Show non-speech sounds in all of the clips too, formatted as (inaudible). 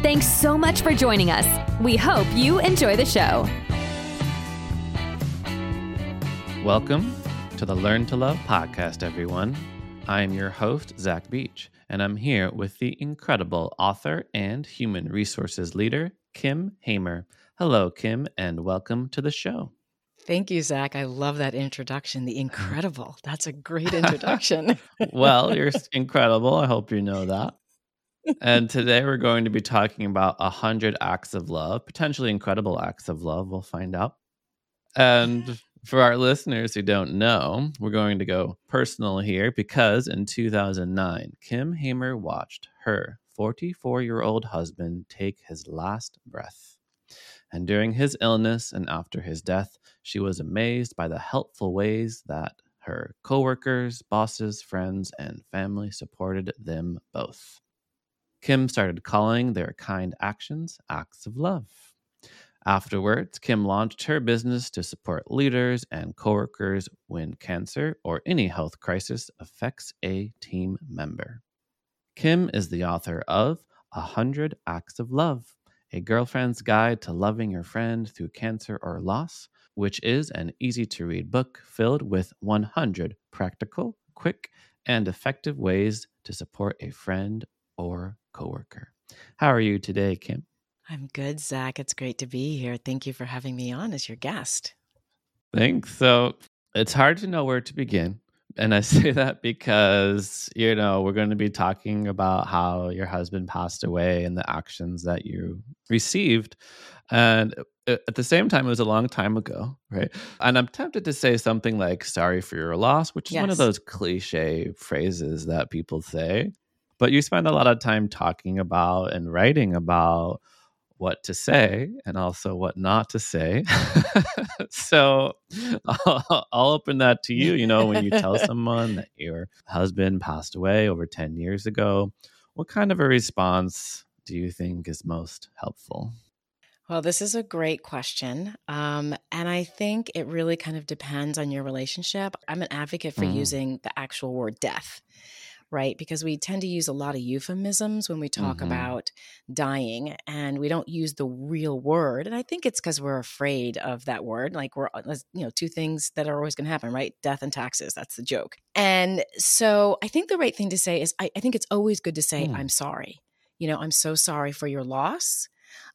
Thanks so much for joining us. We hope you enjoy the show. Welcome to the Learn to Love podcast, everyone. I'm your host, Zach Beach, and I'm here with the incredible author and human resources leader, Kim Hamer. Hello, Kim, and welcome to the show. Thank you, Zach. I love that introduction. The incredible. That's a great (laughs) introduction. well, you're incredible. I hope you know that. And today we're going to be talking about a hundred acts of love, potentially incredible acts of love. We'll find out. And for our listeners who don't know, we're going to go personal here because in 2009, Kim Hamer watched her 44 year old husband take his last breath. And during his illness and after his death, she was amazed by the helpful ways that her coworkers, bosses, friends, and family supported them both. Kim started calling their kind actions acts of love. Afterwards, Kim launched her business to support leaders and coworkers when cancer or any health crisis affects a team member. Kim is the author of A Hundred Acts of Love, a girlfriend's guide to loving your friend through cancer or loss, which is an easy to read book filled with 100 practical, quick, and effective ways to support a friend or coworker. How are you today, Kim? I'm good, Zach. It's great to be here. Thank you for having me on as your guest. Thanks. So it's hard to know where to begin. And I (laughs) say that because, you know, we're going to be talking about how your husband passed away and the actions that you received. And uh, at the same time, it was a long time ago, right? And I'm tempted to say something like, sorry for your loss, which is yes. one of those cliche phrases that people say. But you spend a lot of time talking about and writing about what to say and also what not to say. (laughs) so I'll, I'll, open that to you. You know, when you tell (laughs) someone that your husband passed away over 10 years ago, what kind of a response do you think is most helpful? Well, this is a great question. Um, and I think it really kind of depends on your relationship. I'm an advocate for mm. using the actual word death right? Because we tend to use a lot of euphemisms when we talk mm-hmm. about dying and we don't use the real word. And I think it's because we're afraid of that word. Like we're, uh, you know, two things that are always going to happen, right? Death and taxes. That's the joke. And so I think the right thing to say is I, I think it's always good to say, mm. I'm sorry. You know, I'm so sorry for your loss.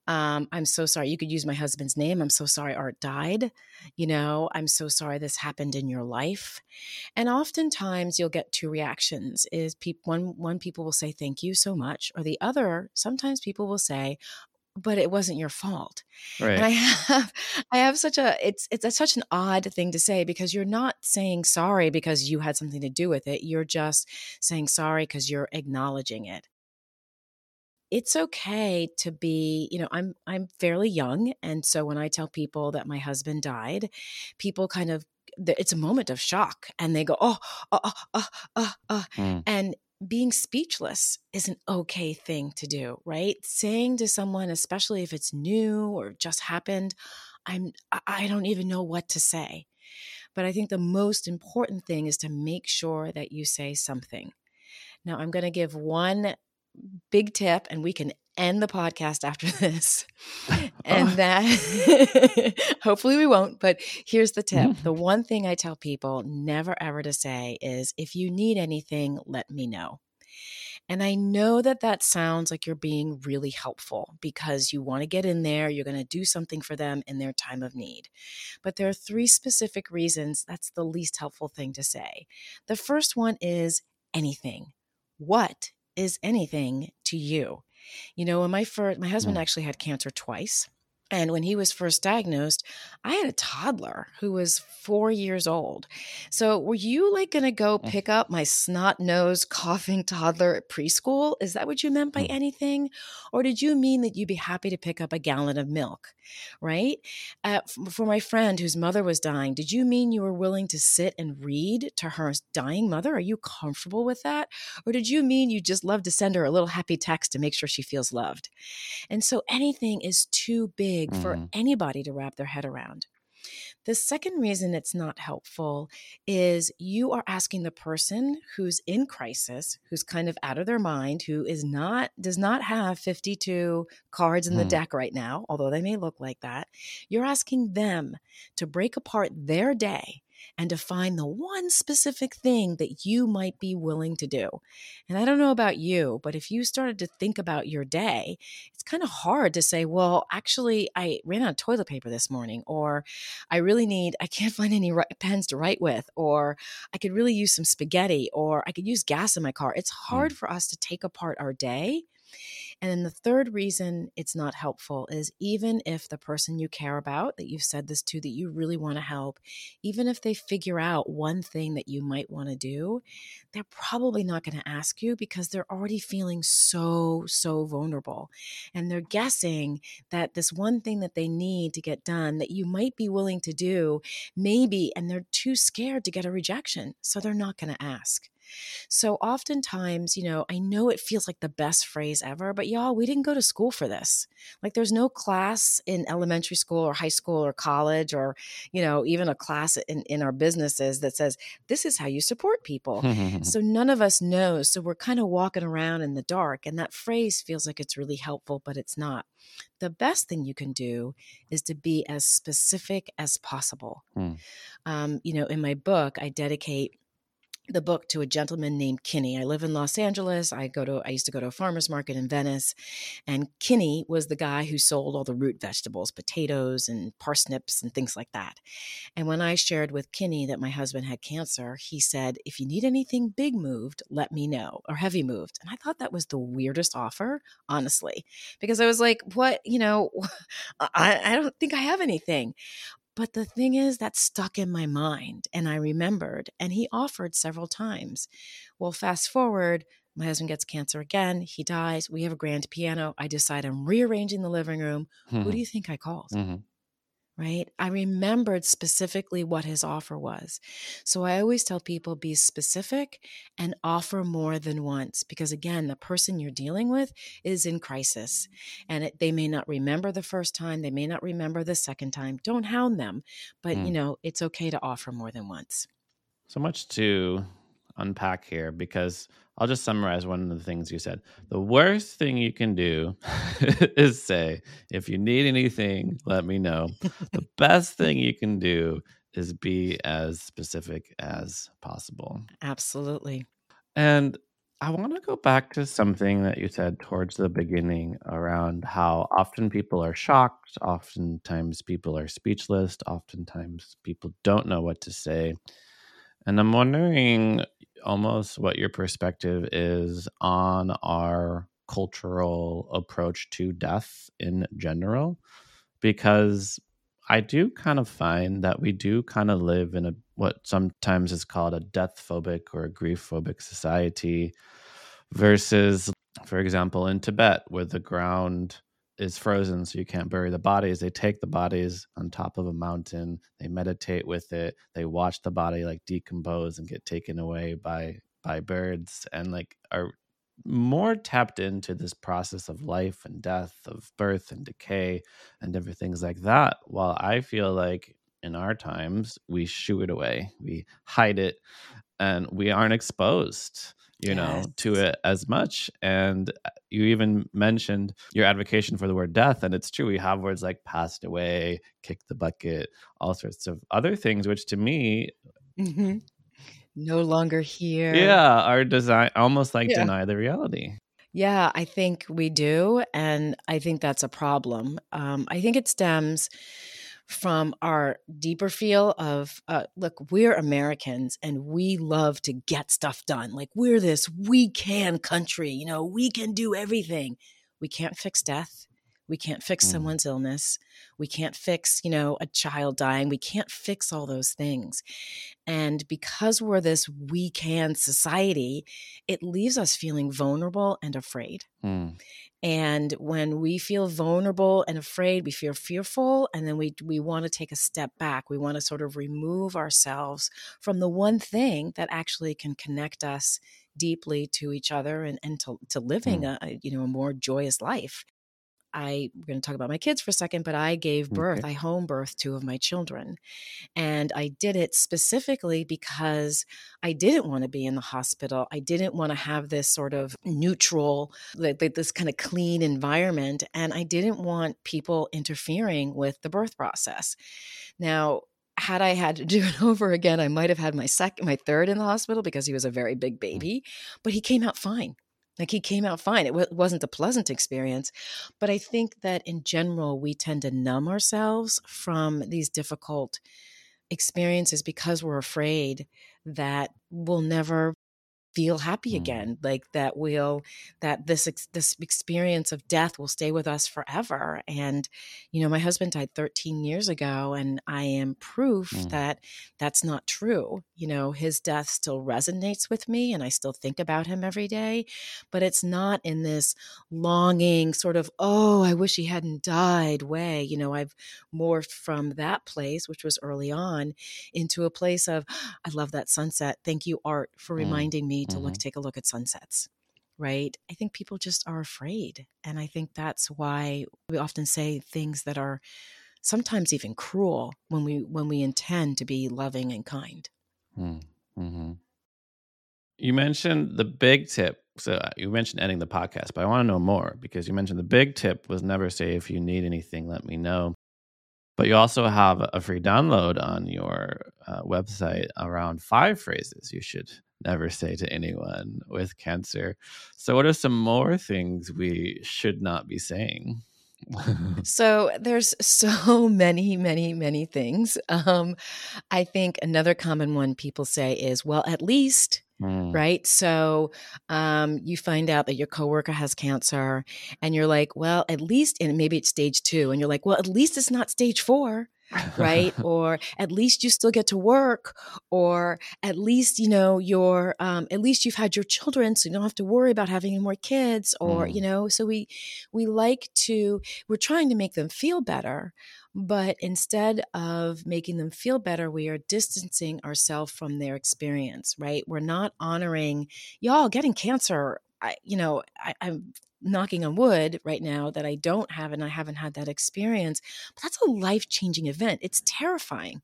Um, I'm so sorry. You could use my husband's name. I'm so sorry Art died. You know, I'm so sorry this happened in your life. And oftentimes you'll get two reactions is people one one people will say thank you so much or the other sometimes people will say but it wasn't your fault. Right. And I (laughs) have I have such a it's it's such an odd thing to say because you're not saying sorry because you had something to do with it. You're just saying sorry because you're acknowledging it it's okay to be you know i'm i'm fairly young and so when i tell people that my husband died people kind of it's a moment of shock and they go oh oh oh oh, oh. Mm. and being speechless is an okay thing to do right saying to someone especially if it's new or just happened i'm i don't even know what to say but i think the most important thing is to make sure that you say something now i'm going to give one big tip, and we can end the podcast after (laughs) this. (laughs) and oh. that (laughs) hopefully we won't, but here's the tip. Mm-hmm. The one thing I tell people never ever to say is if you need anything, let me know. And I know that that sounds like you're being really helpful because you want to get in there, you're going to do something for them in their time of need. But there are three specific reasons that's the least helpful thing to say. The first one is anything. What is anything to you? You know, when my first, my husband mm. actually had cancer twice. And when he was first diagnosed, I had a toddler who was four years old. So, were you like going to go Mm. pick up my snot nosed, (laughs) coughing toddler at preschool? Is that what you meant by Mm. anything? Or did you mean that you'd be happy to pick up a gallon of milk? Right? Uh, for my friend whose mother was dying, did you mean you were willing to sit and read to her dying mother? Are you comfortable with that? Or did you mean you just love to send her a little happy text to make sure she feels loved? And so anything is too big for Mhm. anybody to wrap their head around. The second reason it's not helpful is you are asking the person who's in crisis, who's kind of out of their mind, who is not does not have 52 cards in the Hmm. deck right now, although they may look like that. You're asking them to break apart their day and to find the one specific thing that you might be willing to do. And I don't know about you, but if you started to think about your day, it's kind of hard to say, well, actually, I ran out of toilet paper this morning, or I really need, I can't (laughs) find any pens to write with, or I could really use some spaghetti, or I could use gas in my car. It's hmm. hard for us to take apart our day. And then the third reason it's not helpful is even if the person you care about, that you've said this to, that you really want to help, even if they figure out one thing that you might want to do, they're probably not going to ask you because they're already feeling so, so vulnerable. And they're guessing that this one thing that they need to get done that you might be willing to do, maybe, and they're too scared to get a rejection. So they're not going to ask. So oftentimes, you know, I know it feels like the best phrase ever, but y'all, we didn't go to school for this. Like there's no class in elementary school or high school or college or, you know, even a class in, in our businesses that says, this is how you support people. (laughs) so none of us knows. So we're kind of walking around in the dark. And that phrase feels like it's really helpful, but it's not. The best thing you can do is to be as specific as possible. Hmm. Um, you know, in my book, I dedicate the book to a gentleman named Kinney. I live in Los Angeles. I go to I used to go to a farmers market in Venice, and Kinney was the guy who sold all the root vegetables, potatoes and parsnips and things like that. And when I shared with Kinney that my husband had cancer, he said, "If you need anything big moved, let me know, or heavy moved." And I thought that was the weirdest offer, honestly, because I was like, "What? You know, (laughs) I, I don't think I have anything." But the thing is, that stuck in my mind and I remembered, and he offered several times. Well, fast forward, my husband gets cancer again. He dies. We have a grand piano. I decide I'm rearranging the living room. Who do you think I called? Mhm. Right? I remembered specifically what his offer was. So I always tell people be specific and offer more than once because, again, the person you're dealing with is in crisis and it, they may not remember the first time, they may not remember the second time. Don't hound them, but Mm. you know, it's okay to offer more than once. So much to unpack here because I'll just summarize one of the things you said. The worst thing you can do (laughs) is say, if you need anything, let me know. the (laughs) best thing you can do is be as specific as possible. Absolutely. And I want to go back to something that you said towards the beginning around how often people are shocked, oftentimes people are speechless, oftentimes people don't know what to say. And I'm wondering almost what your perspective is on our cultural approach to death in general, because I do kind of find that we do kind of live in a what sometimes is called a death phobic or a grief phobic society versus, for example, in Tibet, where the ground is frozen so you can't bury the bodies. They take the bodies on top of a mountain they meditate with it they watch the body like decompose and get taken away by by birds and like are more tapped into this process of life and death of birth and decay and different things like that while i feel like in our times we shoo it away we hide it and we aren't exposed you know to it as much and uh, you even mentioned your advocation for the word death and it's true we have words like passed away kick the bucket all sorts of other things which to me Mhm. No longer here. yeah are design almost like Yeah. deny the reality Yeah, I think we do. And I think that's a problem. Um, I think it stems from our deeper feel of uh, look, we're Americans and we love to get stuff done. Like we're this we can country, you know, we can do everything. We can't fix death. We can't fix Mm. someone's illness. We can't fix, you know, a child dying. We can't fix all those things. And because we're this we can society, it leaves us feeling vulnerable and afraid. Mm. And when we feel vulnerable and afraid, we feel fearful, and then we we want to take a step back. We want to sort of remove ourselves from the one thing that actually can connect us deeply to each other and, and to, to living mm. a, a, you know a more joyous life. I we're going to talk about my kids for a second, but I gave birth, Okay. I home birthed two of my children. And I did it specifically because I didn't want to be in the hospital. I didn't want to have this sort of neutral, this kind of clean environment. And I didn't want people interfering with the birth process. Now, had I had to do it (laughs) over again, I might have had my second, my third in the hospital because he was a very big mm. baby, but he came out fine. Like he came out fine. It w- wasn't a pleasant experience, but I think that in general, we tend to numb ourselves from these difficult experiences because we're afraid that we'll never feel happy Mm. again like that we'll that this ex- this experience of death will stay with us forever and you know my husband died 13 years ago and i am proof Mm. that that's not true you know his death still resonates with me and i still think about him every day but it's not in this longing sort of oh i wish he hadn't died way you know i've morphed from that place which was early on into a place of i love that sunset thank you art for Mm. reminding me to look Mhm. take a look at sunsets right i think people just are afraid and i think that's why we often say things that are sometimes even cruel when we when we intend to be loving and kind Mm. hmm You mentioned the big tip. So uh, you mentioned ending the podcast, but I want to know more because you mentioned the big tip was never say if you need anything, let me know. But you also have a free download on your uh, website around five phrases you should never say to anyone with cancer. So, what are some more things we should not be saying? (laughs) So there's so (laughs) many, many, many things. Um, I think another common one people say is, well, at least, Mm, right? So um, you find out that your coworker has cancer and you're like, well, at least, and maybe it's stage two, and you're like, well, at least it's not stage four. Right (laughs) or at least you still get to work or at least you know you're um, at least you've had your children so you don't have to worry about having any more kids or Mm. you know so we we like to we're trying to make them feel better but instead of making them feel better we are distancing ourselves from their experience right we're not honoring y'all getting cancer I, you know I, i'm knocking on wood right now that i don't have and i haven't had that experience but that's a life changing event. It's terrifying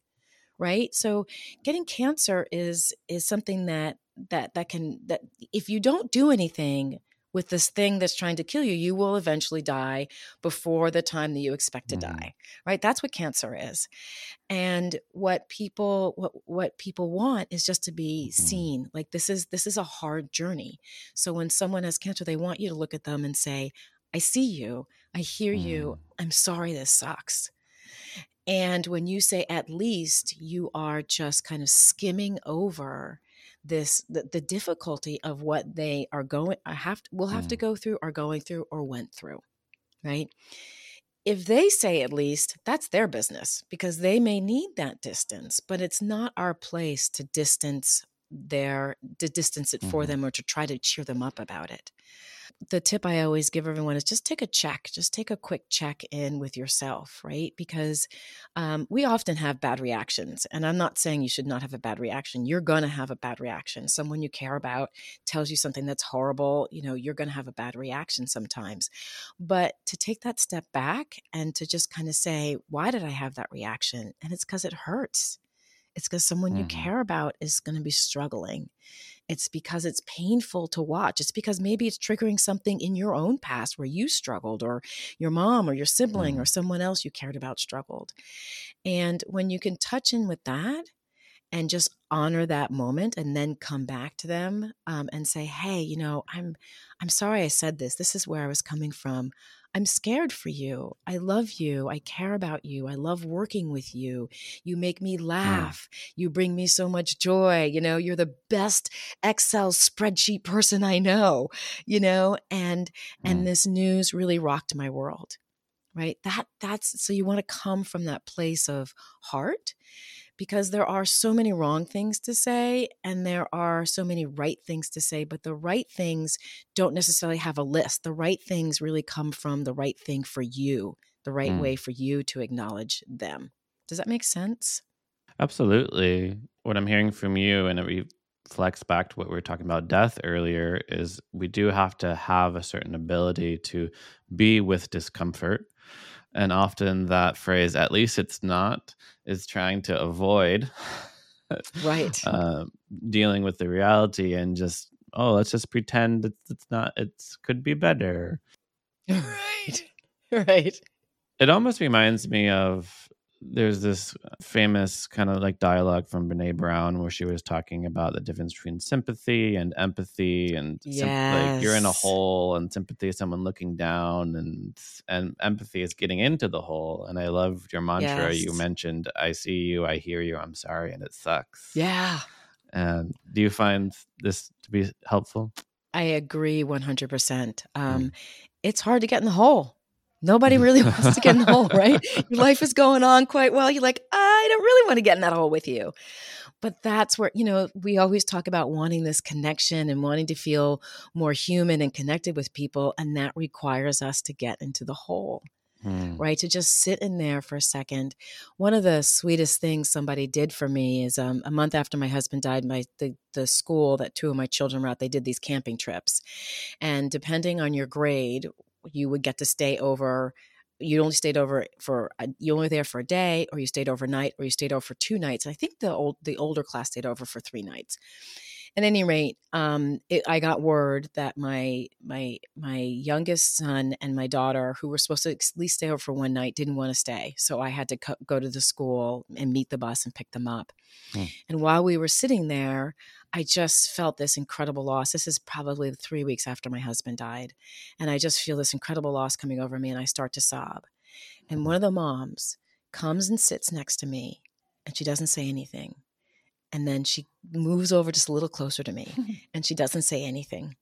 right? So getting cancer is is something that that that can that if you don't do anything with this thing that's trying to kill you you will eventually die before the time that you expect to Mhm. die right that's what cancer is and what people what what people want is just to be Mhm. seen like this is this is a hard journey so when someone has cancer they want you to look at them and say i see you i hear you Mm. i'm sorry this sucks and when you say at least, you are just kind of skimming over this the, the difficulty of what they are going I have to will have to Mm. go through are going through or went through, right? If they say at least, that's their business because they may need that distance, but it's not our place to distance their to distance it for Mhm. them or to try to cheer them up about it the tip I always give everyone is just take a check, just take a quick check in with yourself, right? Because um, we often have bad reactions. And I'm not saying you should not have a bad reaction. You're going to have a bad reaction. Someone you care about tells you something that's horrible, you know, you're going to have a bad reaction sometimes. But to take that step back and to just kind of say, why did I have that reaction? And it's because it hurts. It's because someone you Mhm. care about is going to be struggling. It's because it's painful to watch. It's because maybe it's triggering something in your own past where you struggled, or your mom, or your sibling, or Mhm. someone else you cared about struggled. And when you can touch in with that and just honor that moment and then come back to them um, and say, hey, you know, I'm I'm sorry I said this. This is where I was coming from. I'm scared for you. I love you. I care about you. I love working with you. You make me laugh. You bring me so much joy. You know, you're the best Excel spreadsheet person I know, you know, and and Mm. this news really rocked my world. right? That that's so you want to come from that place of heart because there are so many wrong things to say and there are so many right things to say, but the right things don't necessarily have a list. The right things really come from the right thing for you, the right Mm. way for you to acknowledge them. Does that make sense? Absolutely. What I'm hearing from you, and it reflects back to what we were talking about death earlier, is we do have to have a certain ability to be with discomfort. And often that phrase, at least it's not, is trying to avoid Right. uh, (laughs) dealing with the reality and just, oh, let's just pretend it's, it's not, it's could be better. (laughs) right. (laughs) Right. It almost reminds me of there's this famous kind of like dialogue from Brene Brown where she was talking about the difference between sympathy and empathy and sym- like you're in a hole and sympathy is someone looking down and and empathy is getting into the hole and I loved your mantra you mentioned I see you I hear you I'm sorry and it sucks. Yeah. And do you find this to be helpful? I agree 100%. Mm. Um, it's hard to get in the hole. Nobody really (laughs) wants to get in the hole, right? (laughs) Your life is going on quite well. You're like, I don't really want to get in that hole with you. But that's where, you know, we always talk about wanting this connection and wanting to feel more human and connected with people. And that requires us to get into the hole, Hmm. right? To just sit in there for a second. One of the sweetest things somebody did for me is um, a month after my husband died, my the, the school that two of my children were at, they did these camping trips. And depending on your grade, you would get to stay over. You only stayed over for a, you only there for a day, or you stayed overnight, or you stayed over for two nights. I think the old the older class stayed over for three nights. At any rate, um, it, I got word that my my my youngest son and my daughter, who were supposed to at least stay over for one night, didn't want to stay. So I had to co- go to the school and meet the bus and pick them up. Hmm. And while we were sitting there, I just felt this incredible loss. This is probably three weeks after my husband died. And I just feel this incredible loss coming over me and I start to sob. And one of the moms comes and sits next to me and she doesn't say anything. And then she moves over just a little closer to me (laughs) and she doesn't say anything.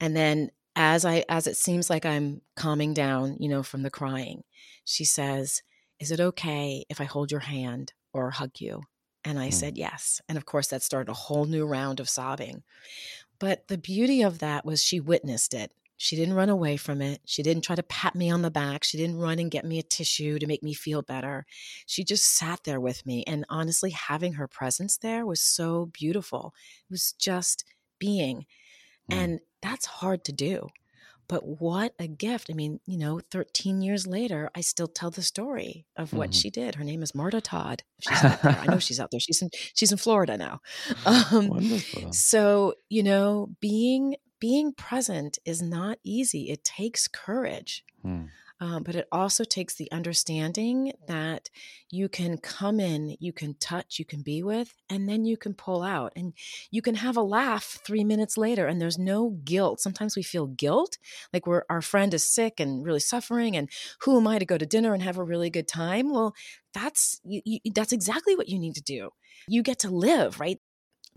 And then as I as it seems like I'm calming down, you know, from the crying, she says, "Is it okay if I hold your hand or hug you?" And I Hmm. said, "Yes." And of course that started a whole new round of sobbing. But the beauty of that was she witnessed it. She didn't run away from it. She didn't try to pat me on the back. She didn't run and get me a tissue to make me feel better. She just sat there with me. And honestly, having her presence there was so beautiful. It was just being. Hmm. And that's hard to do. But what a gift. I mean, you know, 13 years later, I still tell the story of what Mhm. she did. Her name is Marta Todd. She's out there. I know she's (laughs) out there. She's in she's in Florida now. (laughs) Um, Wonderful. so, you know, being being present is not easy. It takes courage. Hmm. Um, but it also takes the understanding that you can come in, you can touch, you can be with, and then you can pull out and you can have a laugh three minutes later and there's no guilt. Sometimes we feel guilt, like we're, our friend is sick and really suffering, and who am I to go to dinner and have a really good time? Well, that's you, you, that's exactly what you need to do. You get to live, right?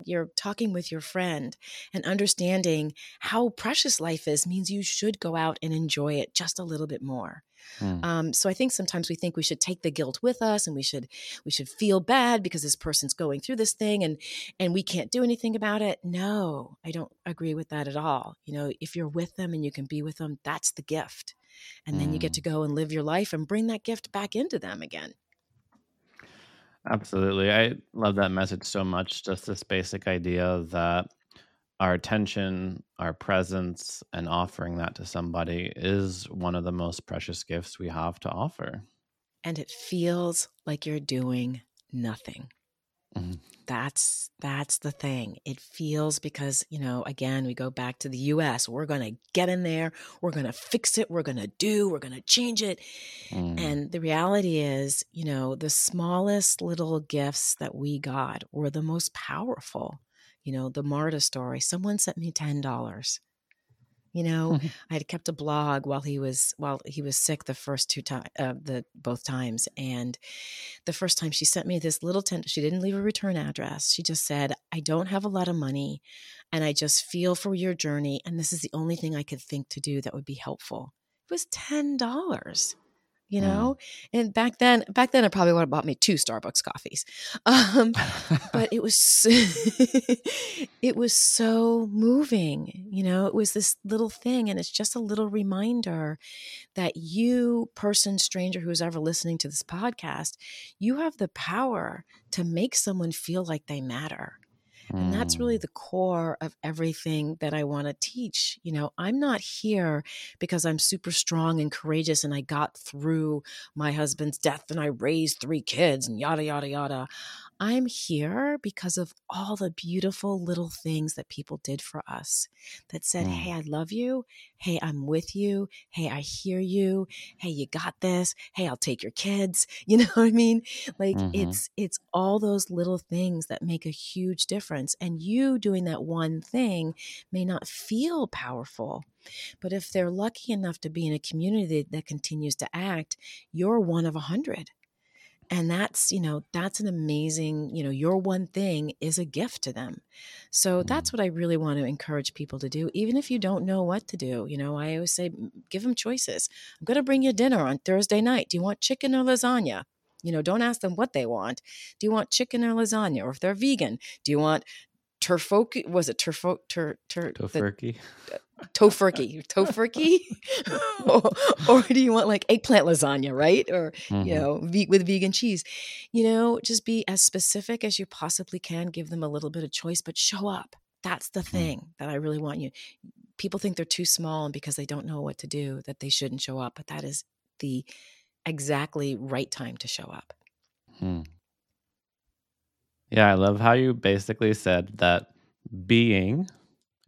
You're talking with your friend and understanding how precious life is means you should go out and enjoy it just a little bit more. Hmm. Um, so I think sometimes we think we should take the guilt with us, and we should we should feel bad because this person's going through this thing, and and we can't do anything about it. No, I don't agree with that at all. You know, if you're with them and you can be with them, that's the gift, and then you get Mm. to go and live your life and bring that gift back into them again. Absolutely. I love that message so much. Just this basic idea that our attention, our presence, and offering that to somebody is one of the most precious gifts we have to offer. And it feels like you're doing nothing. Mhm. that's that's the thing it feels because you know again we go back to the US we're going to get in there we're going to fix it we're going to do we're going to change it Mm. and the reality is you know the smallest little gifts that we got were the most powerful you know the Marta story someone sent me $10 you know (laughs) I had kept a blog while he was while he was sick the first two times uh, the both times and the first time she sent me this little tent she didn't leave a return address. She just said I don't have a lot of money and I just feel for your journey and this is the only thing I could think to do that would be helpful. It was ten dollars you know? Mm. and back then back then i probably would have bought me two starbucks coffees. (laughs) Um, but it was (laughs) it was so moving you know? It was this little thing and it's just a little reminder that you person stranger who's ever listening to this podcast you have the power to make someone feel like they matter and that's really mm. the core of everything that I want to teach. You know, I'm not here because I'm super strong and courageous and I got through my husband's death and I raised three kids and yada, yada, yada. I'm here because of all the beautiful little things that people did for us that said, mm. Hey, I love you. Hey, I'm with you. Hey, I hear you. Hey, you got this. Hey, I'll take your kids. (laughs) You know what I mean? Like mm-hmm. it's it's all those little things that make a huge difference. And you doing that one thing may not feel powerful. But if they're lucky enough to be in a community that continues to act, you're one of a hundred and that's you know that's an amazing you know your one thing is a gift to them. So that's what i really want to encourage people to do even if you don't know what to do. You know i always say give them choices. I'm going to bring you dinner on thursday night. Do you want chicken or lasagna? You know don't ask them what they want. Do you want chicken or lasagna? Or if they're vegan do you want turfoki was it turfo tur, tur, tofurkey? Tofurkey tofurkey? (laughs) Or, or, do you want like eggplant lasagna right? Or mm-hmm. you know ve- with vegan cheese. You know just be as specific as you possibly can give them a little bit of choice but show up. That's the hmm. thing mm that i really want you. People think they're too small and because they don't know what to do that they shouldn't show up but that is the exactly right time to show up. Hmm. Yeah, I love how you basically said that being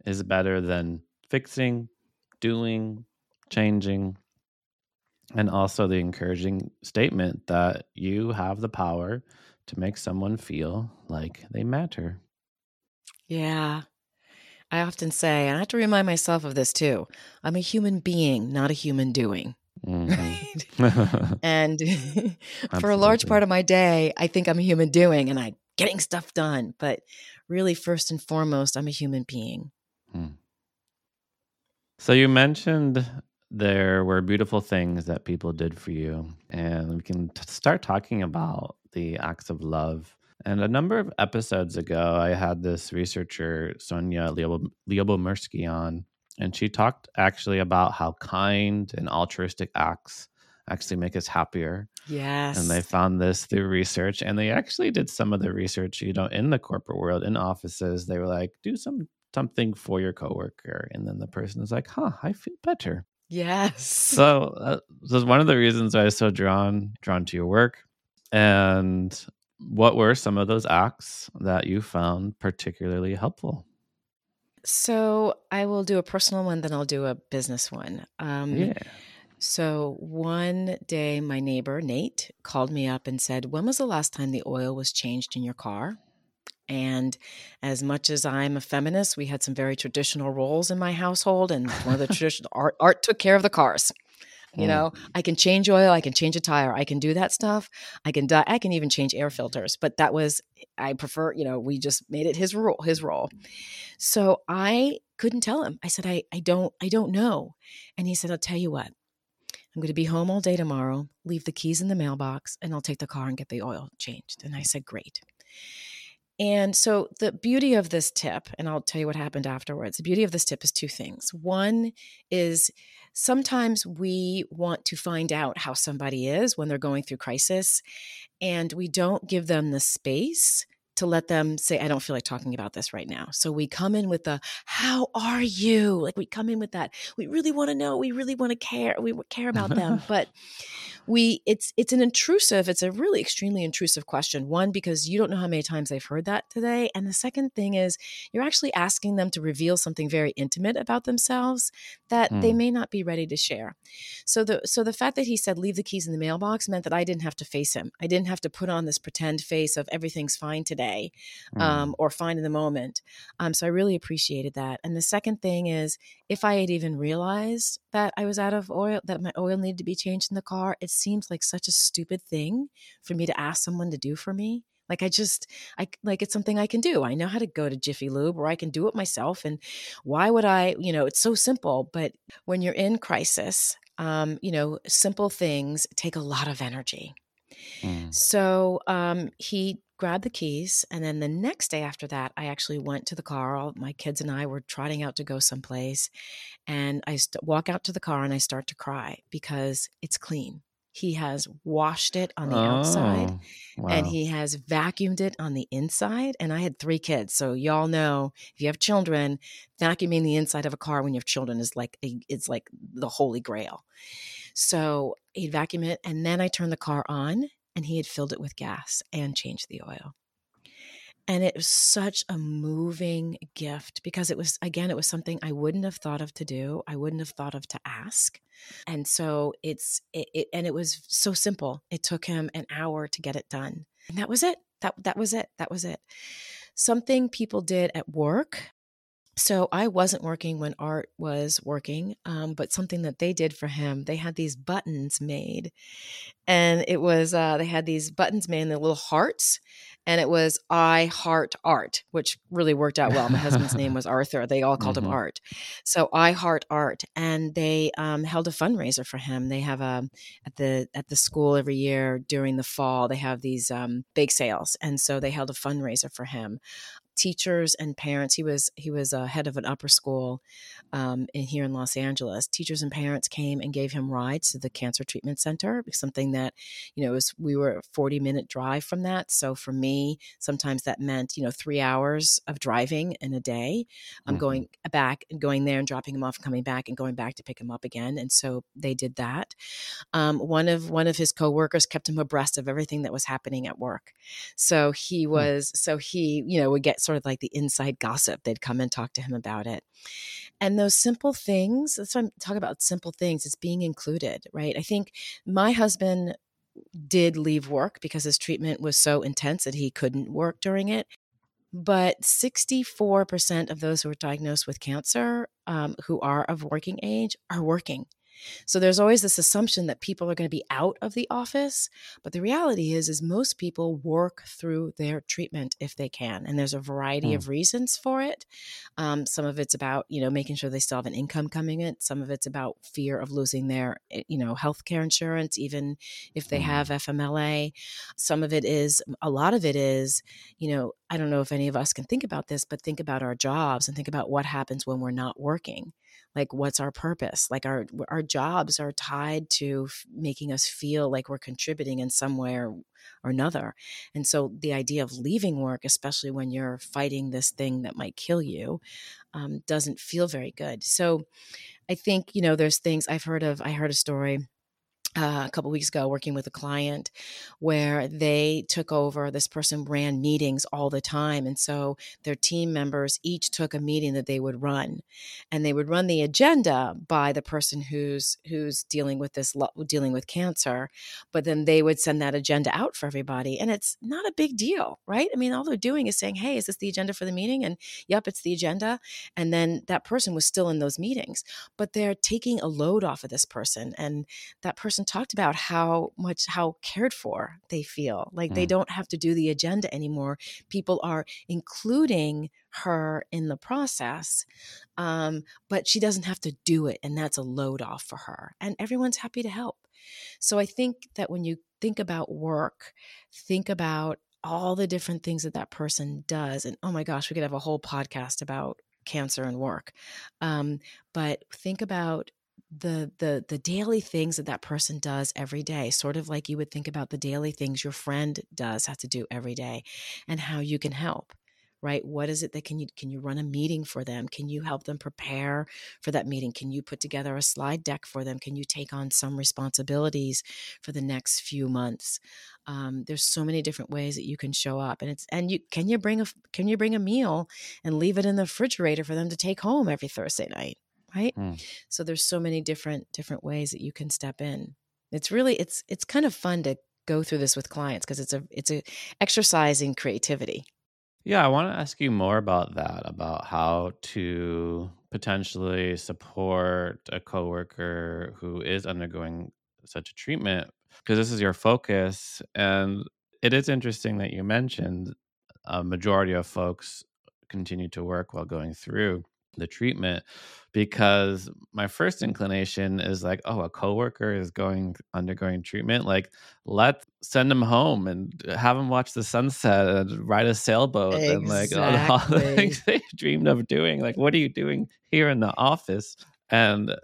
is better than fixing, doing, changing, and also the encouraging statement that you have the power to make someone feel like they matter. Yeah. I often say, and I have to remind myself of this too I'm a human being, not a human doing. (laughs) Mm-hmm. Right. and (laughs) (laughs) for a large part of my day, I think I'm a human doing and I getting stuff done. But really, first and foremost, I'm a human being. Hmm. So you mentioned there were beautiful things that people did for you, and we can t- start talking about the acts of love. And a number of episodes ago, I had this researcher, Sonja Lyubomirsky, on, and she talked actually about how kind and altruistic acts actually make us happier. Yes. And they found this through research and they actually did some of the research, you know, in the corporate world, in offices. They were like, do some something for your coworker. And then the person is like, huh, I feel better. Yes. So uh, this is one of the reasons why I was so drawn drawn to your work. And what were some of those acts that you found particularly helpful? So I will do a personal one, then I'll do a business one. Um, yeah. So one day, my neighbor, Nate, called me up and said, When was the last time the oil was changed in your car? And as much as I'm a feminist, we had some very traditional roles in my household. And one of the (laughs) traditional art, art took care of the cars. You mm. know, I can change oil, I can change a tire, I can do that stuff. I can die, I can even change air filters. But that was I prefer, you know, we just made it his role, his role. So I couldn't tell him. I said, I, I don't, I don't know. And he said, I'll tell you what, I'm going to be home all day tomorrow, leave the keys in the mailbox, and I'll take the car and get the oil changed. And I said, Great. And so, the beauty of this tip, and I'll tell you what happened afterwards the beauty of this tip is two things. One is sometimes we want to find out how somebody is when they're going through crisis, and we don't give them the space to let them say, I don't feel like talking about this right now. So we come in with the, how are you? Like we come in with that. We really want to know. We really want to care. We care about them. (laughs) but we it's it's an intrusive it's a really extremely intrusive question one because you don't know how many times they've heard that today and the second thing is you're actually asking them to reveal something very intimate about themselves that mm. they hmm. may not be ready to share so the so the fact that he said leave the keys in the mailbox meant that i didn't have to face him i didn't have to put on this pretend face of everything's fine today mm. um, or fine in the moment um, so i really appreciated that and the second thing is if i had even realized that i was out of oil that my oil needed to be changed in the car it's seems like such a stupid thing for me to ask someone to do for me. Like I just I like it's something I can do. I know how to go to Jiffy Lube or I can do it myself and why would I, you know, it's so simple, but when you're in crisis um, you know, simple things take a lot of energy. Mm. So um, he grabbed the keys. And then the next day after that, I actually went to the car. All my kids and I were trotting out to go someplace. And I st- walk out to the car and I start to cry because it's clean. He has washed it on the outside Oh, wow. and he has vacuumed it on the inside. And I had three kids. So y'all know if you have children, vacuuming the inside of a car when you have children is like a, it's like the holy grail. So he'd vacuum it and then I turned the car on and he had filled it with gas and changed the oil. And it was such a moving gift because it was, again, it was something I wouldn't have thought of to do. I wouldn't have thought of to ask. And so it's, it, it and it was so simple. It took him an hour to get it done. And that was it. That, that was it. That was it. Something people did at work so I wasn't working when Art was working, um, but something that they did for him, they had these buttons made, and it was uh, they had these buttons made in the little hearts, and it was I heart art, which really worked out well. My husband's name was Arthur; they all called him Mhm. Art. So I heart art, and they um, held a fundraiser for him. They have a at the at the school every year during the fall. They have these um, bake sales, and so they held a fundraiser for him teachers and parents he was he was a head of an upper school um, in here in los angeles. Teachers and parents came and gave him rides to the cancer treatment center something that you know was we were a 40 minute drive from that. So for me sometimes that meant you know three hours of driving in a day. I'm Mhm. going back and going there and dropping him off and coming back and going back to pick him up again and so they did that. Um, one of one of his coworkers kept him abreast of everything that was happening at work. So he was so he you know would get sort of like the inside gossip they'd come and talk to him about it. And those simple things that's why i'm talking about simple things it's being included right? I think my husband did leave work because his treatment was so intense that he couldn't work during it but 64% of those who are diagnosed with cancer um, who are of working age are working so there's always this assumption that people are going to be out of the office, but the reality is is most people work through their treatment if they can, and there's a variety Hmm. of reasons for it. Um, some of it's about you know making sure they still have an income coming in. Some of it's about fear of losing their eh, you know health care insurance, even if they Hmm. have FMLA. Some of it is a lot of it is you know I don't know if any of us can think about this, but think about our jobs and think about what happens when we're not working like what's our purpose? Like our our jobs are tied to f- making us feel like we're contributing in some way or, or another. And so the idea of leaving work especially when you're fighting this thing that might kill you um, doesn't feel very good. So i think you know there's things i've heard of i heard a story uh, a couple weeks ago working with a client where they took over this person ran meetings all the time and so their team members each took a meeting that they would run and they would run the agenda by the person who's who's dealing with this dealing with cancer but then they would send that agenda out for everybody and it's not a big deal right? I mean all they're doing is saying hey is this the agenda for the meeting? and yep it's the agenda and then that person was still in those meetings but they're taking a load off of this person and that person talked about how much how cared for they feel like they Mm. don't have to do the agenda anymore people are including her in the process um, but she doesn't have to do it and that's a load off for her and everyone's happy to help so i think that when you think about work think about all the different things that that person does and oh my gosh we could have a whole podcast about cancer and work um, but think about the the the daily things that that person does every day sort of like you would think about the daily things your friend does have to do every day and how you can help right? What is it that can you can you run a meeting for them? Can you help them prepare for that meeting? Can you put together a slide deck for them? Can you take on some responsibilities for the next few months? Um, there's so many different ways that you can show up and it's and you can you bring a can you bring a meal and leave it in the refrigerator for them to take home every thursday night right Hmm. so there's so many different different ways that you can step in it's really it's it's kind of fun to go through this with clients because it's a it's a exercise in creativity Yeah, I want to ask you more about that, about how to potentially support a coworker who is undergoing such a treatment, because this is your focus. And it is interesting that you mentioned a majority of folks continue to work while going through. The treatment because my first inclination is like, oh, a coworker is going undergoing treatment. Like, let's send them home and have them watch the sunset and ride a sailboat exactly. and like all the (laughs) things they dreamed of doing. Like, what are you doing here in the office? And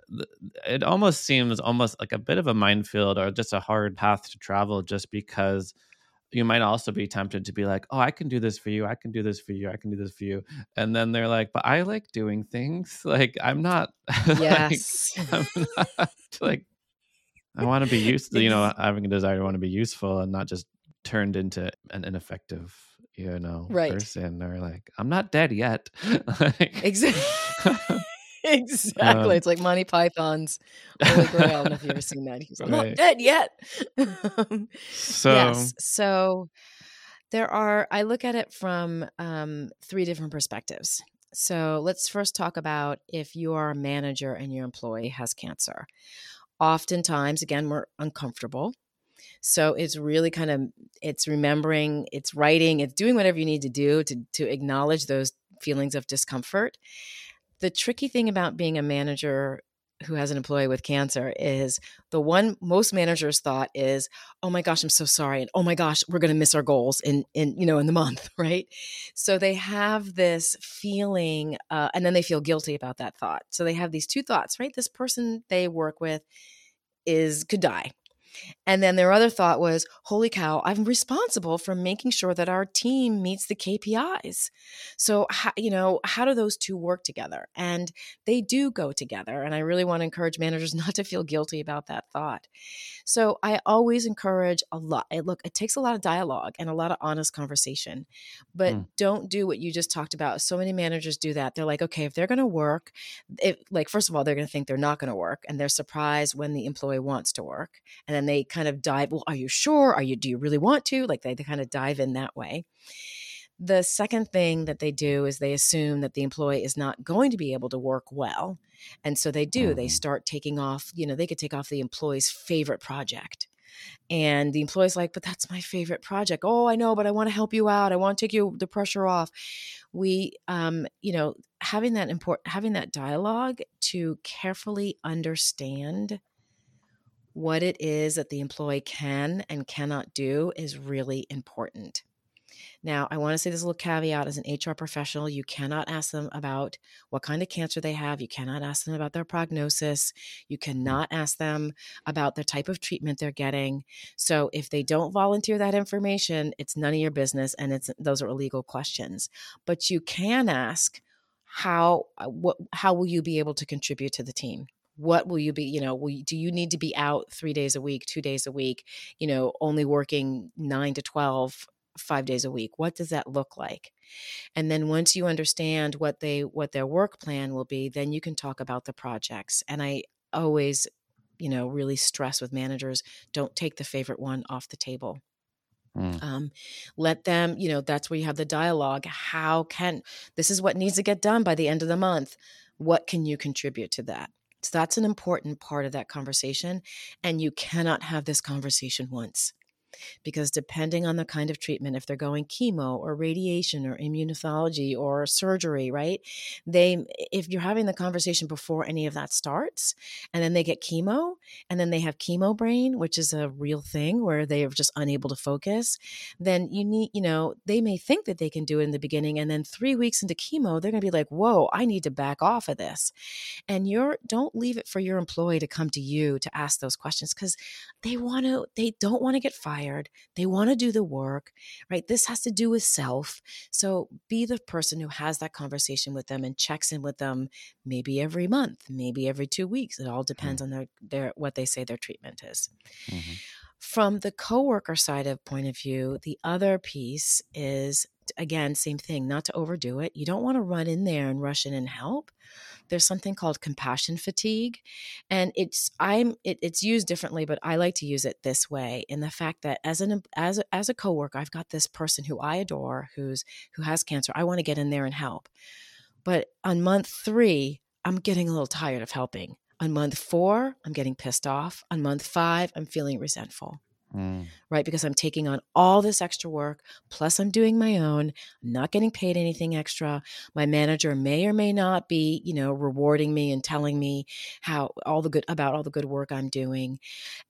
it almost seems almost like a bit of a minefield or just a hard path to travel just because you might also be tempted to be like, oh, I can do this for you. I can do this for you. I can do this for you. And then they're like, but I like doing things. Like, I'm not, (laughs) yes. like, I'm (laughs) not, like, I want to be used to, you know, having a desire to want to be useful and not just turned into an ineffective, you know, right. person or like, I'm not dead yet. (laughs) like, exactly. Exactly. Um, it's like Monty Python's Holy Grail. I don't know if you've ever (laughs) seen that. He's right. not dead yet. (laughs) so, yes. So there are, I look at it from um, three different perspectives. So let's first talk about if you are a manager and your employee has cancer. Oftentimes, again, we're uncomfortable. So it's really kind of it's remembering, it's writing, it's doing whatever you need to do to to acknowledge those feelings of discomfort the tricky thing about being a manager who has an employee with cancer is the one most managers thought is oh my gosh i'm so sorry and oh my gosh we're going to miss our goals in in you know in the month (laughs) right? So they have this feeling uh, and then they feel guilty about that thought. So they have these two thoughts right? This person they work with is could die and then their other thought was, holy cow, I'm responsible for making sure that our team meets the KPIs. So, how, you know, how do those two work together? And they do go together. And I really want to encourage managers (laughs) not to feel guilty about that thought. So, I always encourage a lot. Look, it takes a lot of dialogue and a lot of honest conversation, but mm. don't do what you just talked about. So many managers do that. They're like, okay, if they're going to work, if, like, first of all, they're going to think they're not going to work and they're surprised when the employee wants to work. And then then they kind of dive well are you sure? Are you do you really want to? Like they, they kind of dive in that way. The second thing that they do is they assume that the employee is not going to be able to work well and so they do they mm-hmm. start taking off you know they could take off the employee's favorite project and the employee's like but that's my favorite project. Oh i know but i want to help you out i want to take you the pressure off. We um you know having that important having that dialogue to carefully understand what it is that the employee can and cannot do is really important. Now, I want to say this little caveat as an HR professional, you cannot ask them about what kind of cancer they have. You cannot ask them about their prognosis. You cannot ask them about the type of treatment they're getting. So, if they don't volunteer that information, it's none of your business and it's those are illegal questions. But you can ask how uh, what how will you be able to contribute to the team? What will you be you know will you, do you need to be out three days a week two days a week you know only working nine to 12 five days a week what does that look like and then once you understand what they what their work plan will be then you can talk about the projects and i always you know really stress with managers don't take the favorite one off the table Mm. Um, let them, you know, that's where you have the dialogue. How can this is what needs to get done by the end of the month? What can you contribute to that? So that's an important part of that conversation. And you cannot have this conversation once because depending on the kind of treatment if they're going chemo or radiation or immunotherapy or surgery right they if you're having the conversation before any of that starts and then they get chemo and then they have chemo brain which is a real thing where they are just unable to focus then you need you know they may think that they can do it in the beginning and then 3 weeks into chemo they're going to be like whoa i need to back off of this. And you're don't leave it for your employee to come to you to ask those questions cuz they want to they don't want to get fired tired. They want to do the work, right? This has to do with self. So be the person who has that conversation with them and checks in with them maybe every month, maybe every two weeks. It all depends mm-hmm. on their, their what they say their treatment is. Mm-hmm. From the coworker side of point of view, the other piece is again, same thing, not to overdo it. You don't want to run in there and rush in and help. There's something called compassion fatigue and it's i'm it, it's used differently but i like to use it this way in the fact that as an as a, as a coworker i've got this person who i adore who's who has cancer. I want to get in there and help. But on month 3 i'm getting a little tired of helping. On month 4 i'm getting pissed off. On month 5 i'm feeling resentful mm. right? Because I'm taking on all this extra work, plus I'm doing my own. I'm not getting paid anything extra. My manager may or may not be, you know, rewarding me and telling me how all the good about all the good work I'm doing.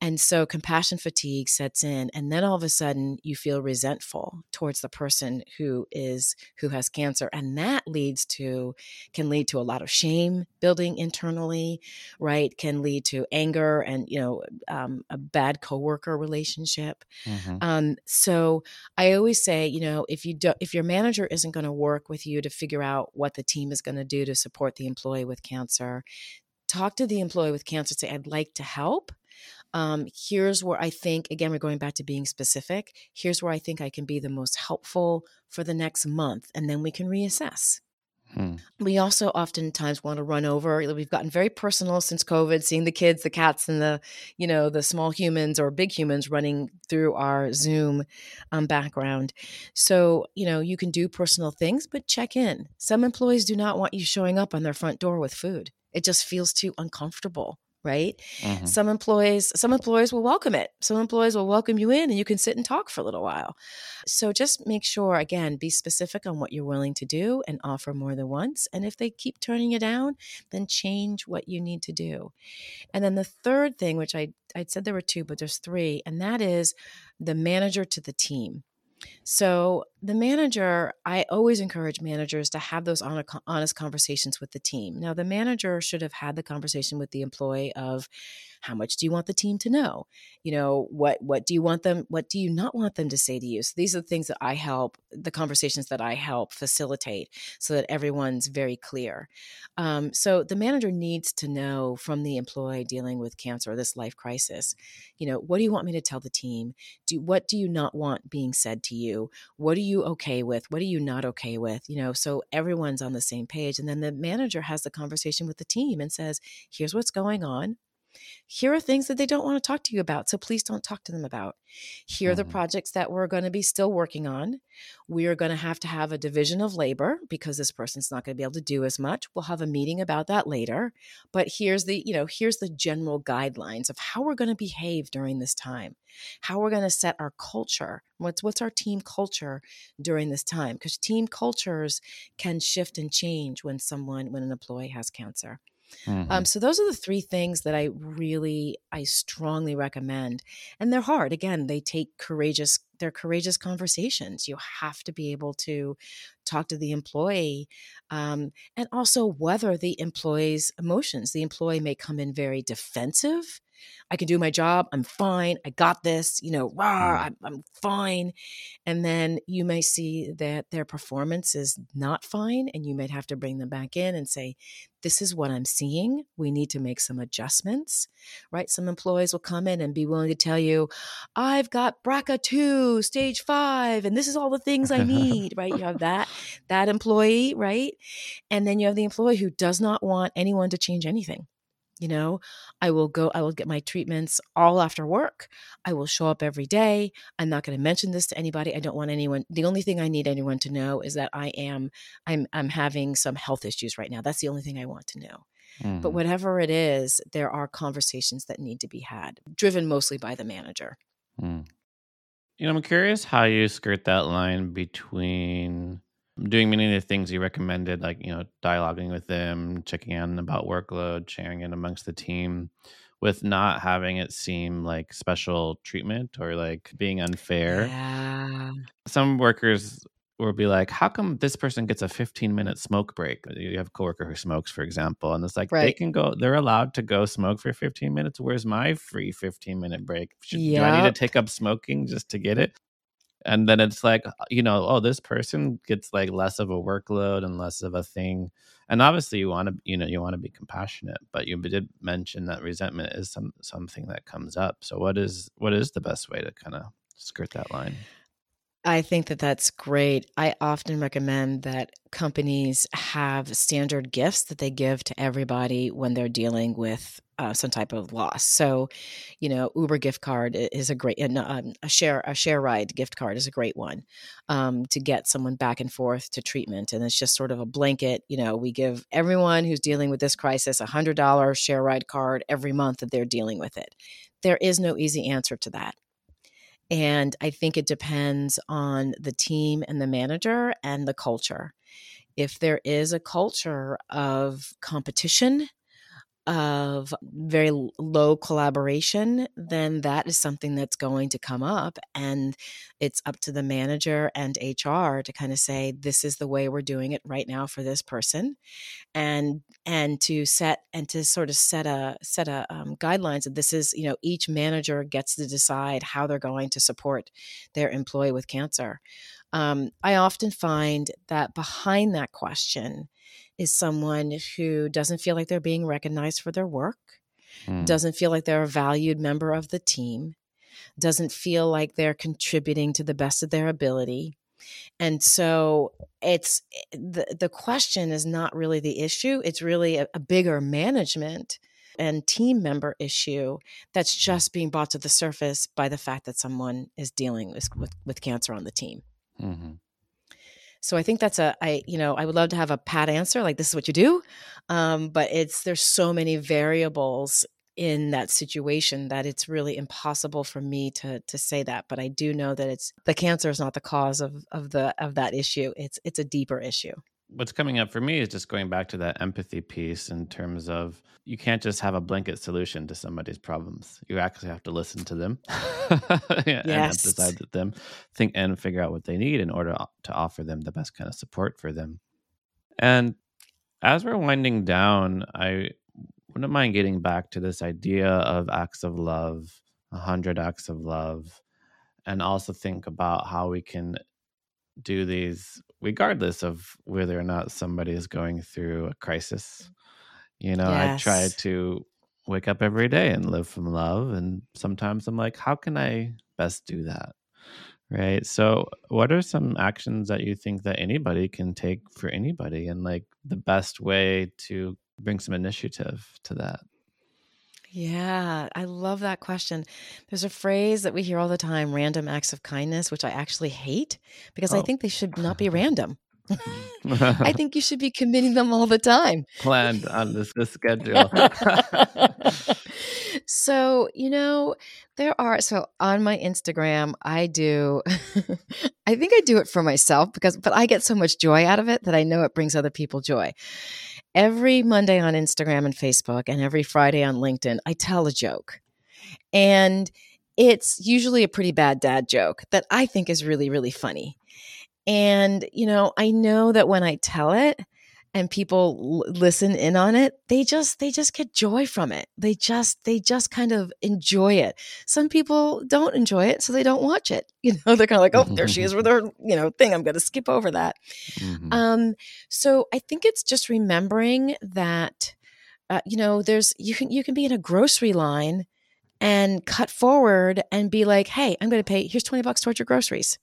And so compassion fatigue sets in. And then all of a sudden you feel resentful towards the person who is who has cancer. And that leads to can lead to a lot of shame building internally, right? Can lead to anger and, you know, um, a bad coworker relationship relationship. Mm-hmm. Um, so I always say, you know, if you don't, if your manager isn't going to work with you to figure out what the team is going to do to support the employee with cancer, talk to the employee with cancer. Say, I'd like to help. Um, here's where I think, again, we're going back to being specific. Here's where I think I can be the most helpful for the next month, and then we can reassess. Hmm. We also oftentimes want to run over. We've gotten very personal since COVID, seeing the kids, the cats, and the, you know, the small humans or big humans running through our Zoom um, background. So, you know, you can do personal things, but check in. Some employees do not want you showing up on their front door with food. It just feels too uncomfortable right? Mm-hmm. some employees some employees will welcome it. Some employees will welcome you in and you can sit and talk for a little while. So just make sure again be specific on what you're willing to do and offer more than once. And if they keep turning you down then change what you need to do. And then the third thing which i i said there were two but there's three and that is the manager to the team. So, the manager, I always encourage managers to have those honest conversations with the team. Now, the manager should have had the conversation with the employee of how much do you want the team to know? You know, what what do you want them what do you not want them to say to you? So these are the things that I help the conversations that I help facilitate so that everyone's very clear. Um, so the manager needs to know from the employee dealing with cancer or this life crisis, you know, what do you want me to tell the team? Do what do you not want being said to you? What do you okay with? What are you not okay with? You know, so everyone's on the same page. And then the manager has the conversation with the team and says, here's what's going on. Here are things that they don't want to talk to you about. So please don't talk to them about. Here are the mm-hmm. projects that we're going to be still working on. We are going to have to have a division of labor because this person's not going to be able to do as much. We'll have a meeting about that later. But here's the, you know, here's the general guidelines of how we're going to behave during this time. How we're going to set our culture. What's what's our team culture during this time? Because team cultures can shift and change when someone when an employee has cancer. Mm-hmm. Um, so those are the three things that I really, I strongly recommend. And they're hard. Again, they take courageous, they're courageous conversations. You have to be able to talk to the employee um, and also weather the employee's emotions. The employee may come in very defensive I can do my job. I'm fine. I got this. You know, rah, mm. I'm, I'm fine. And then you may see that their performance is not fine, and you might have to bring them back in and say, this is what I'm seeing. We need to make some adjustments, right? Some employees will come in and be willing to tell you, I've got BRCA2, stage five, and this is all the things I need, right? You have that, that employee, right? And then you have the employee who does not want anyone to change anything you know i will go i will get my treatments all after work i will show up every day i'm not going to mention this to anybody i don't want anyone the only thing i need anyone to know is that i am i'm i'm having some health issues right now that's the only thing i want to know mm. but mm-hmm. whatever it is there are conversations that need to be had driven mostly by the manager mm. you know i'm curious how you skirt that line between doing many of the things you recommended, like, you know, dialoguing with them, checking in about workload, sharing it amongst the team, with not having it seem like special treatment or like being unfair. Yeah. Some workers will be like, how come this person gets a 15 minute smoke break? Uh, you have a coworker who smokes, for example, and it's like right. they can go, they're allowed to go smoke for 15 minutes. Where's my free 15 minute break? Should, yep. Do I need to take up smoking just to get it? And then it's like you know oh this person gets like less of a workload and less of a thing and obviously you want to you know you want to be compassionate but you did mention that resentment is some something that comes up so what is what is the best way to kind of skirt that line I think that that's great. I often recommend that companies have standard gifts that they give to everybody when they're dealing with uh, some type of loss. So, you know, Uber gift card is a great, and um, a share a share ride gift card is a great one um, to get someone back and forth to treatment. And it's just sort of a blanket. You know, we give everyone who's dealing with this crisis a hundred dollar share ride card every month that they're dealing with it. There is no easy answer to that And I think it depends on the team and the manager and the culture. If there is a culture of competition of very low collaboration, then that is something that's going to come up. And it's up to the manager and HR to kind of say, this is the way we're doing it right now for this person. And and to set and to sort of set a set a um, guidelines that this is you know each manager gets to decide how they're going to support their employee with cancer um, i often find that behind that question is someone who doesn't feel like they're being recognized for their work, mm. doesn't feel like they're a valued member of the team, doesn't feel like they're contributing to the best of their ability. And so it's eh, the the question is not really the issue, it's really a, a bigger management and team member issue that's just being brought to the surface by the fact that someone is dealing with, with, with cancer on the team. Mm-hmm. So I think that's a I you know I would love to have a pat answer like this is what you do, um, but it's there's so many variables in that situation that it's really impossible for me to to say that but i do know that it's the cancer is not the cause of of the of that issue it's it's a deeper issue what's coming up for me is just going back to that empathy piece in terms of you can't just have a blanket solution to somebody's problems. You actually have to listen to them (laughs) and decide with them, think and figure out what they need in order to offer them the best kind of support for them. And as we're winding down, I wouldn't mind getting back to this idea of acts of love, a hundred acts of love, and also think about how we can do these regardless of whether or not somebody is going through a crisis. You know, yes. I try to wake up every day and live from love. And sometimes I'm like, how can I best do that? Right. So, what are some actions that you think that anybody can take for anybody and like the best way to bring some initiative to that? Yeah, I love that question. There's a phrase that we hear all the time random acts of kindness, which I actually hate because oh. I think they should not be (laughs) random. (laughs) I think you should be committing them all the time. Planned on this, this schedule. (laughs) so, you know, there are, so on my Instagram, I do, I think I do it for myself because, but I get so much joy out of it that I know it brings other people joy every Monday on Instagram and Facebook and every Friday on LinkedIn, I tell a joke. And it's usually a pretty bad dad joke that I think is really, really funny. And, you know, I know that when I tell it, and people l- listen in on it they just they just get joy from it. They just they just kind of enjoy it. Some people don't enjoy it so they don't watch it. (laughs) You know they're kind of like oh there she is with her you know thing. I'm going to skip over that. Mm-hmm. um so i think it's just remembering that uh, you know there's you can you can be in a grocery line and cut forward and be like hey i'm going to pay here's 20 bucks towards your groceries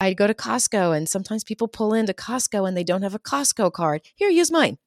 I go to Costco and sometimes people pull into Costco and they don't have a Costco card. Here, use mine.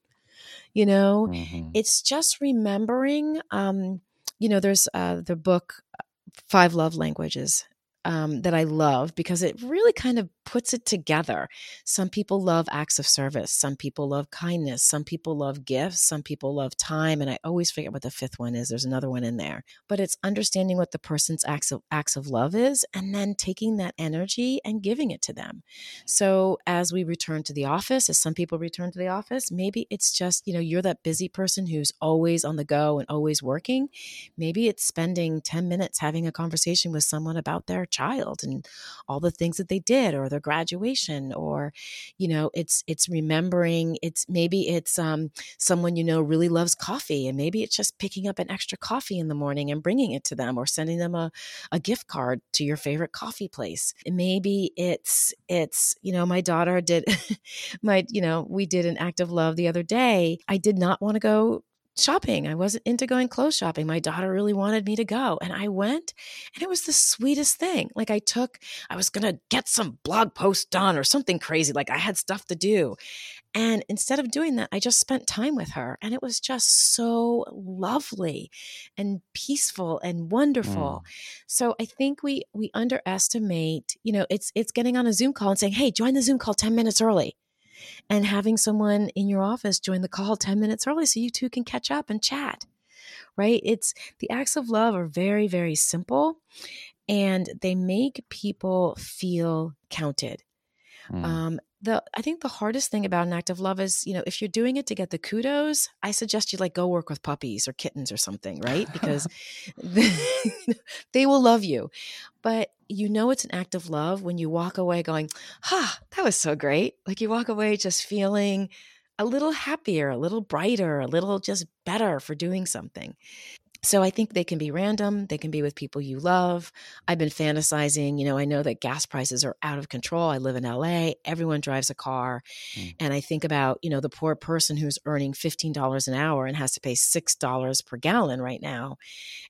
You know, mm-hmm. it's just remembering. Um, you know, there's uh, the book uh, Five Love Languages um, that I love because it really kind of puts it together. Some people love acts of service. Some people love kindness. Some people love gifts. Some people love time. And I always forget what the fifth one is. There's another one in there. But it's understanding what the person's acts of acts of love is and then taking that energy and giving it to them. So as we return to the office, as some people return to the office, maybe it's just, you know, you're that busy person who's always on the go and always working. Maybe it's spending 10 minutes having a conversation with someone about their child and all the things that they did or their graduation or you know it's it's remembering it's maybe it's um someone you know really loves coffee and maybe it's just picking up an extra coffee in the morning and bringing it to them or sending them a, a gift card to your favorite coffee place. Maybe it's it's you know my daughter did (laughs) my you know we did an act of love the other day. I did not want to go shopping. I wasn't into going clothes shopping. My daughter really wanted me to go. And I went, and it was the sweetest thing. Like I took, I was going to get some blog post done or something crazy. Like I had stuff to do. And instead of doing that, I just spent time with her. And it was just so lovely and peaceful and wonderful. Mm. So I think we we underestimate, you know, it's it's getting on a Zoom call and saying, hey, join the Zoom call 10 minutes early and having someone in your office join the call 10 minutes early so you two can catch up and chat right it's the acts of love are very very simple and they make people feel counted. Mm. Um, the I think the hardest thing about an act of love is, you know, if you're doing it to get the kudos, I suggest you like go work with puppies or kittens or something, right? Because they, (laughs) (laughs) they will love you. But you know it's an act of love when you walk away going, "Ha, that was so great." Like you walk away just feeling a little happier, a little brighter, a little just better for doing something. So I think they can be random. They can be with people you love. I've been fantasizing. You know, I know that gas prices are out of control. I live in LA. Everyone drives a car. Mm. And I think about, you know, the poor person who's earning $15 an hour and has to pay $6 per gallon right now.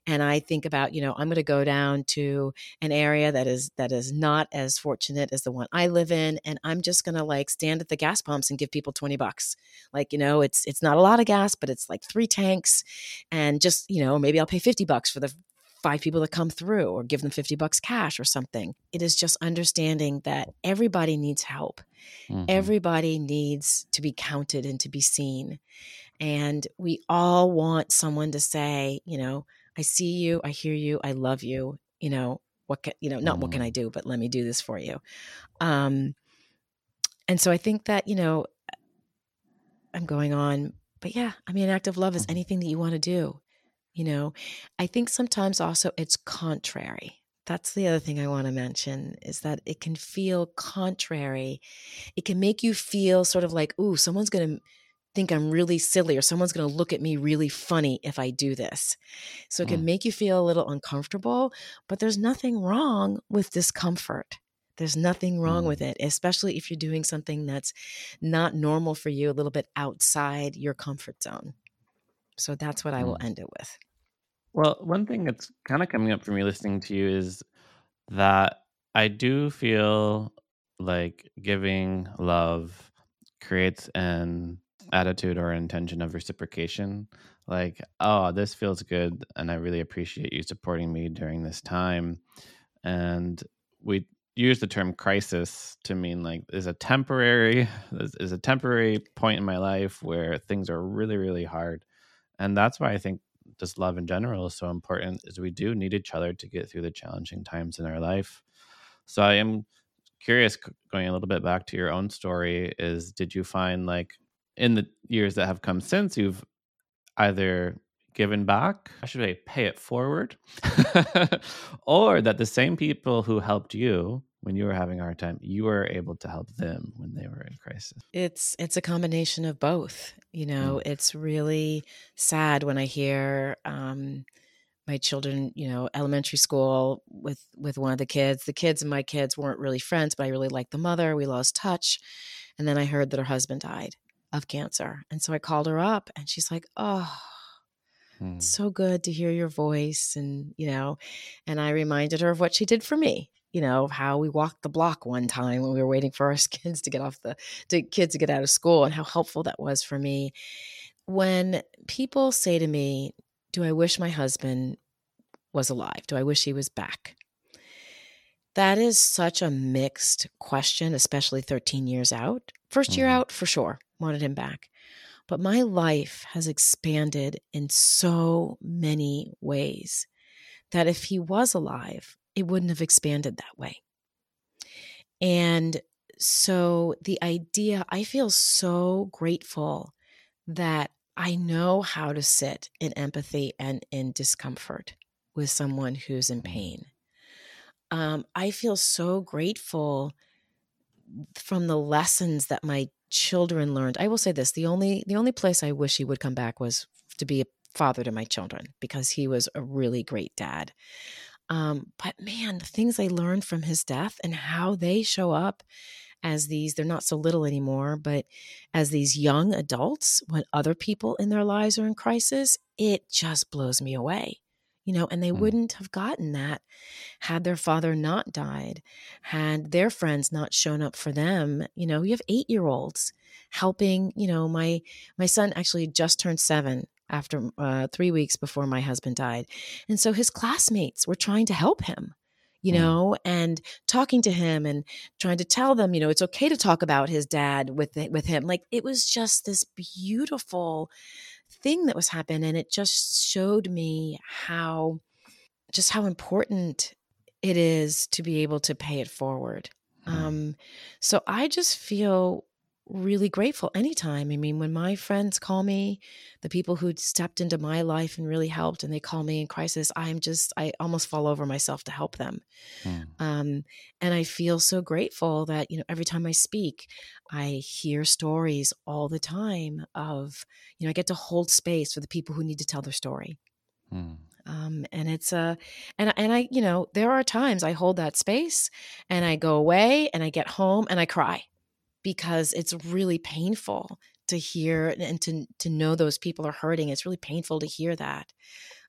And I think about, you know, I'm going to go down to an area that is that is not as fortunate as the one I live in and I'm just going to like stand at the gas pumps and give people 20 bucks. Like, you know, it's it's not a lot of gas, but it's like 3 tanks and just, you know, maybe I'll pay 50 bucks for the five people that come through or give them 50 bucks cash or something. It is just understanding that everybody needs help. Mm-hmm. Everybody needs to be counted and to be seen. And we all want someone to say, you know, I see you, I hear you, I love you, you know, what can, you know, not mm-hmm. what can mm-hmm. I do, but let me do this for you. Um and so I think that, you know, I'm going on, but yeah, I mean, an act of love is mm-hmm. anything that you want to do. You know, I think sometimes also it's contrary. That's the other thing I want to mention is that it can feel contrary. It can make you feel sort of like, ooh, someone's going to think I'm really silly or someone's going to look at me really funny if I do this. So it can mm. make you feel a little uncomfortable, but there's nothing wrong with discomfort. There's nothing wrong mm. with it, especially if you're doing something that's not normal for you, a little bit outside your comfort zone. So that's what I will mm. end it with. Well, one thing that's kind of coming up for me listening to you is that I do feel like giving love creates an attitude or intention of reciprocation. Like, oh, this feels good, and I really appreciate you supporting me during this time. And we use the term crisis to mean like is a temporary (laughs) is a temporary point in my life where things are really really hard and that's why I think just love in general is so important is we do need each other to get through the challenging times in our life. So I am curious going a little bit back to your own story is did you find like in the years that have come since you've either given back, I should say pay it forward, (laughs) or that the same people who helped you when you were having a hard time, you were able to help them when they were in crisis. It's it's a combination of both. You know, mm. it's really sad when I hear um, my children, you know, elementary school with with one of the kids. The kids and my kids weren't really friends, but I really liked the mother. We lost touch, and then I heard that her husband died of cancer, and so I called her up, and she's like, "Oh." It's mm. so good to hear your voice and you know and i reminded her of what she did for me you know how we walked the block one time when we were waiting for our (laughs) kids to get off the to kids to get out of school and how helpful that was for me. When people say to me do i wish my husband was alive? Do i wish he was back? That is such a mixed question especially 13 years out. First year mm-hmm. out for sure wanted him back. But my life has expanded in so many ways that if he was alive it wouldn't have expanded that way. And so the idea, I feel so grateful that I know how to sit in empathy and in discomfort with someone who's in mm-hmm. pain. Um, I feel so grateful from the lessons that my children learned. I will say this: the only the only place I wish he would come back was to be a father to my children because he was a really great dad. Um, but man, the things I learned from his death and how they show up as these, they're not so little anymore, but as these young adults when other people in their lives are in crisis, it just blows me away. You know, and they mm. wouldn't have gotten that had their father not died, had their friends not shown up for them. You know, you have eight year olds helping, you know, my my son actually just turned seven after uh, three weeks before my husband died. And so his classmates were trying to help him, you mm. know, and talking to him and trying to tell them, you know, it's okay to talk about his dad with with him. Like it was just this beautiful thing that was happening, and it just showed me how just how important it is to be able to pay it forward. Mm. Um, so I just feel really grateful anytime. I mean, when my friends call me, the people who stepped into my life and really helped, and they call me in crisis, I'm just, I almost fall over myself to help them. Mm. Um, and I feel so grateful that, you know, every time I speak, I hear stories all the time of, you know, I get to hold space for the people who need to tell their story. Mm. Um, and it's a, and and I, you know, there are times I hold that space, and I go away, and I get home, and I cry, because it's really painful to hear and to to know those people are hurting. It's really painful to hear that.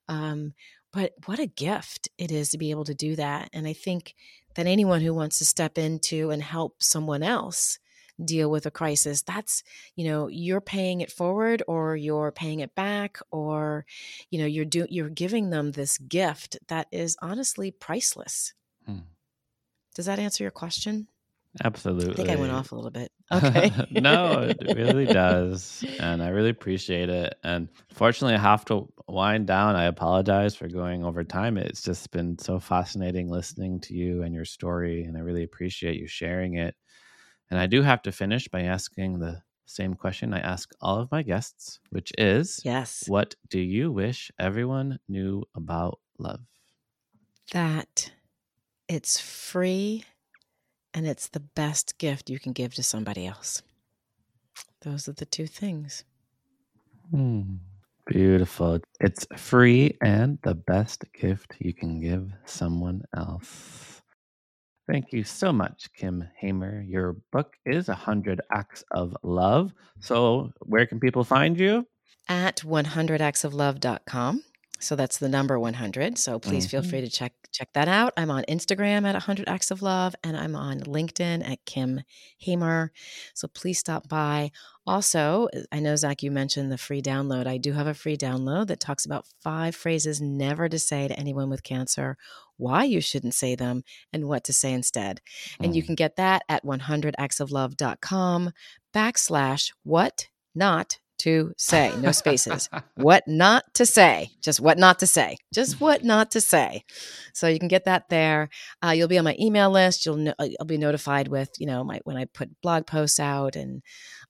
Um, but what a gift it is to be able to do that. And I think that anyone who wants to step into and help someone else deal with a crisis that's you know you're paying it forward or you're paying it back or you know you're do you're giving them this gift that is honestly priceless Hmm. does that answer your question Absolutely. i think i went off a little bit (laughs) okay (laughs) no, it really does. And I really appreciate it. And fortunately, I have to wind down. I apologize for going over time. It's just been so fascinating listening to you and your story. And I really appreciate you sharing it. And I do have to finish by asking the same question I ask all of my guests, which is yes What do you wish everyone knew about love? that it's free and it's the best gift you can give to somebody else. Those are the two things. Hmm. Beautiful. It's free and the best gift you can give someone else. Thank you so much, Kim Hamer. Your book is 100 Acts of Love. So, where can people find you? At 100actsoflove.com. So that's the number 100. So please feel Mhm. free to check check that out. I'm on Instagram at 100 Acts of Love and I'm on LinkedIn at Kim Hamer. So please stop by. Also, I know Zach, you mentioned the free download. I do have a free download that talks about five phrases never to say to anyone with cancer, why you shouldn't say them, and what to say instead. And you Mm. can get that at 100actsoflove.com backslash what not to say. No spaces. what not to say. Just what not to say. Just what not to say. So you can get that there. Uh, you'll be on my email list. You'll know, I'll be notified with you know my when I put blog posts out and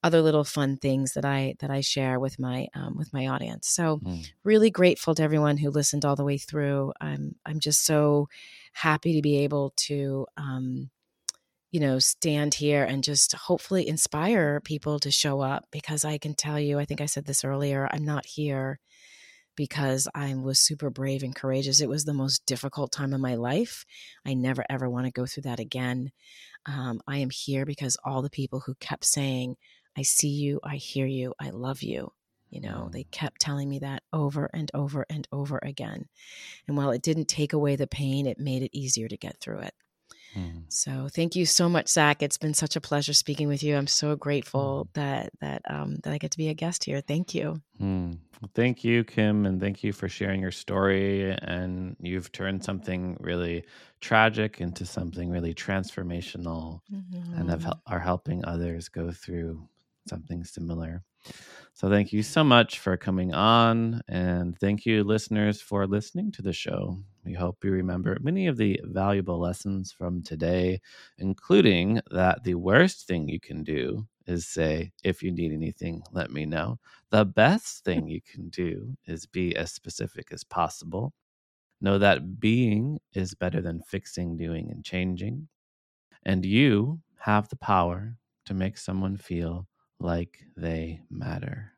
other little fun things that I that I share with my um, with my audience. So Mm. really grateful to everyone who listened all the way through. I'm I'm just so happy to be able to um, you know stand here and just hopefully inspire people to show up because I can tell you I think I said this earlier I'm not here because I was super brave and courageous. It was the most difficult time of my life. I never ever want to go through that again. Um, I am here because all the people who kept saying, I see you, I hear you, I love you. You know, Mm. they kept telling me that over and over and over again. And while it didn't take away the pain, it made it easier to get through it. Mm. So thank you so much, Zach. It's been such a pleasure speaking with you. I'm so grateful that that um, that I get to be a guest here. Thank you. Mm. Well, Thank you, Kim, and thank you for sharing your story. And you've turned something really tragic into something really transformational and have, Mhm. are helping others go through something similar. So, thank you so much for coming on. And thank you, listeners, for listening to the show. We hope you remember many of the valuable lessons from today, including that the worst thing you can do is say, if you need anything, let me know. The best (laughs) thing you can do is be as specific as possible. Know that being is better than fixing, doing, and changing. And you have the power to make someone feel like they matter.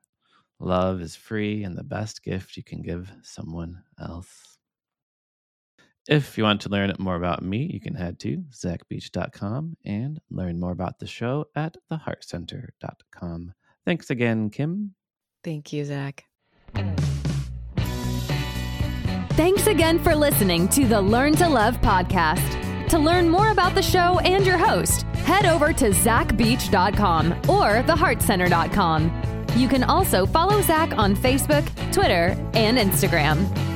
Love is free and the best gift you can give someone else. If you want to learn more about me, you can head to zachbeach.com and learn more about the show at theheartcenter.com. Thanks again, Kim. Thank you, Zach. Thanks again for listening to the Learn to Love podcast. To learn more about the show and your host, head over to zachbeach.com or theheartcenter.com. You can also follow Zach on Facebook, Twitter, and Instagram.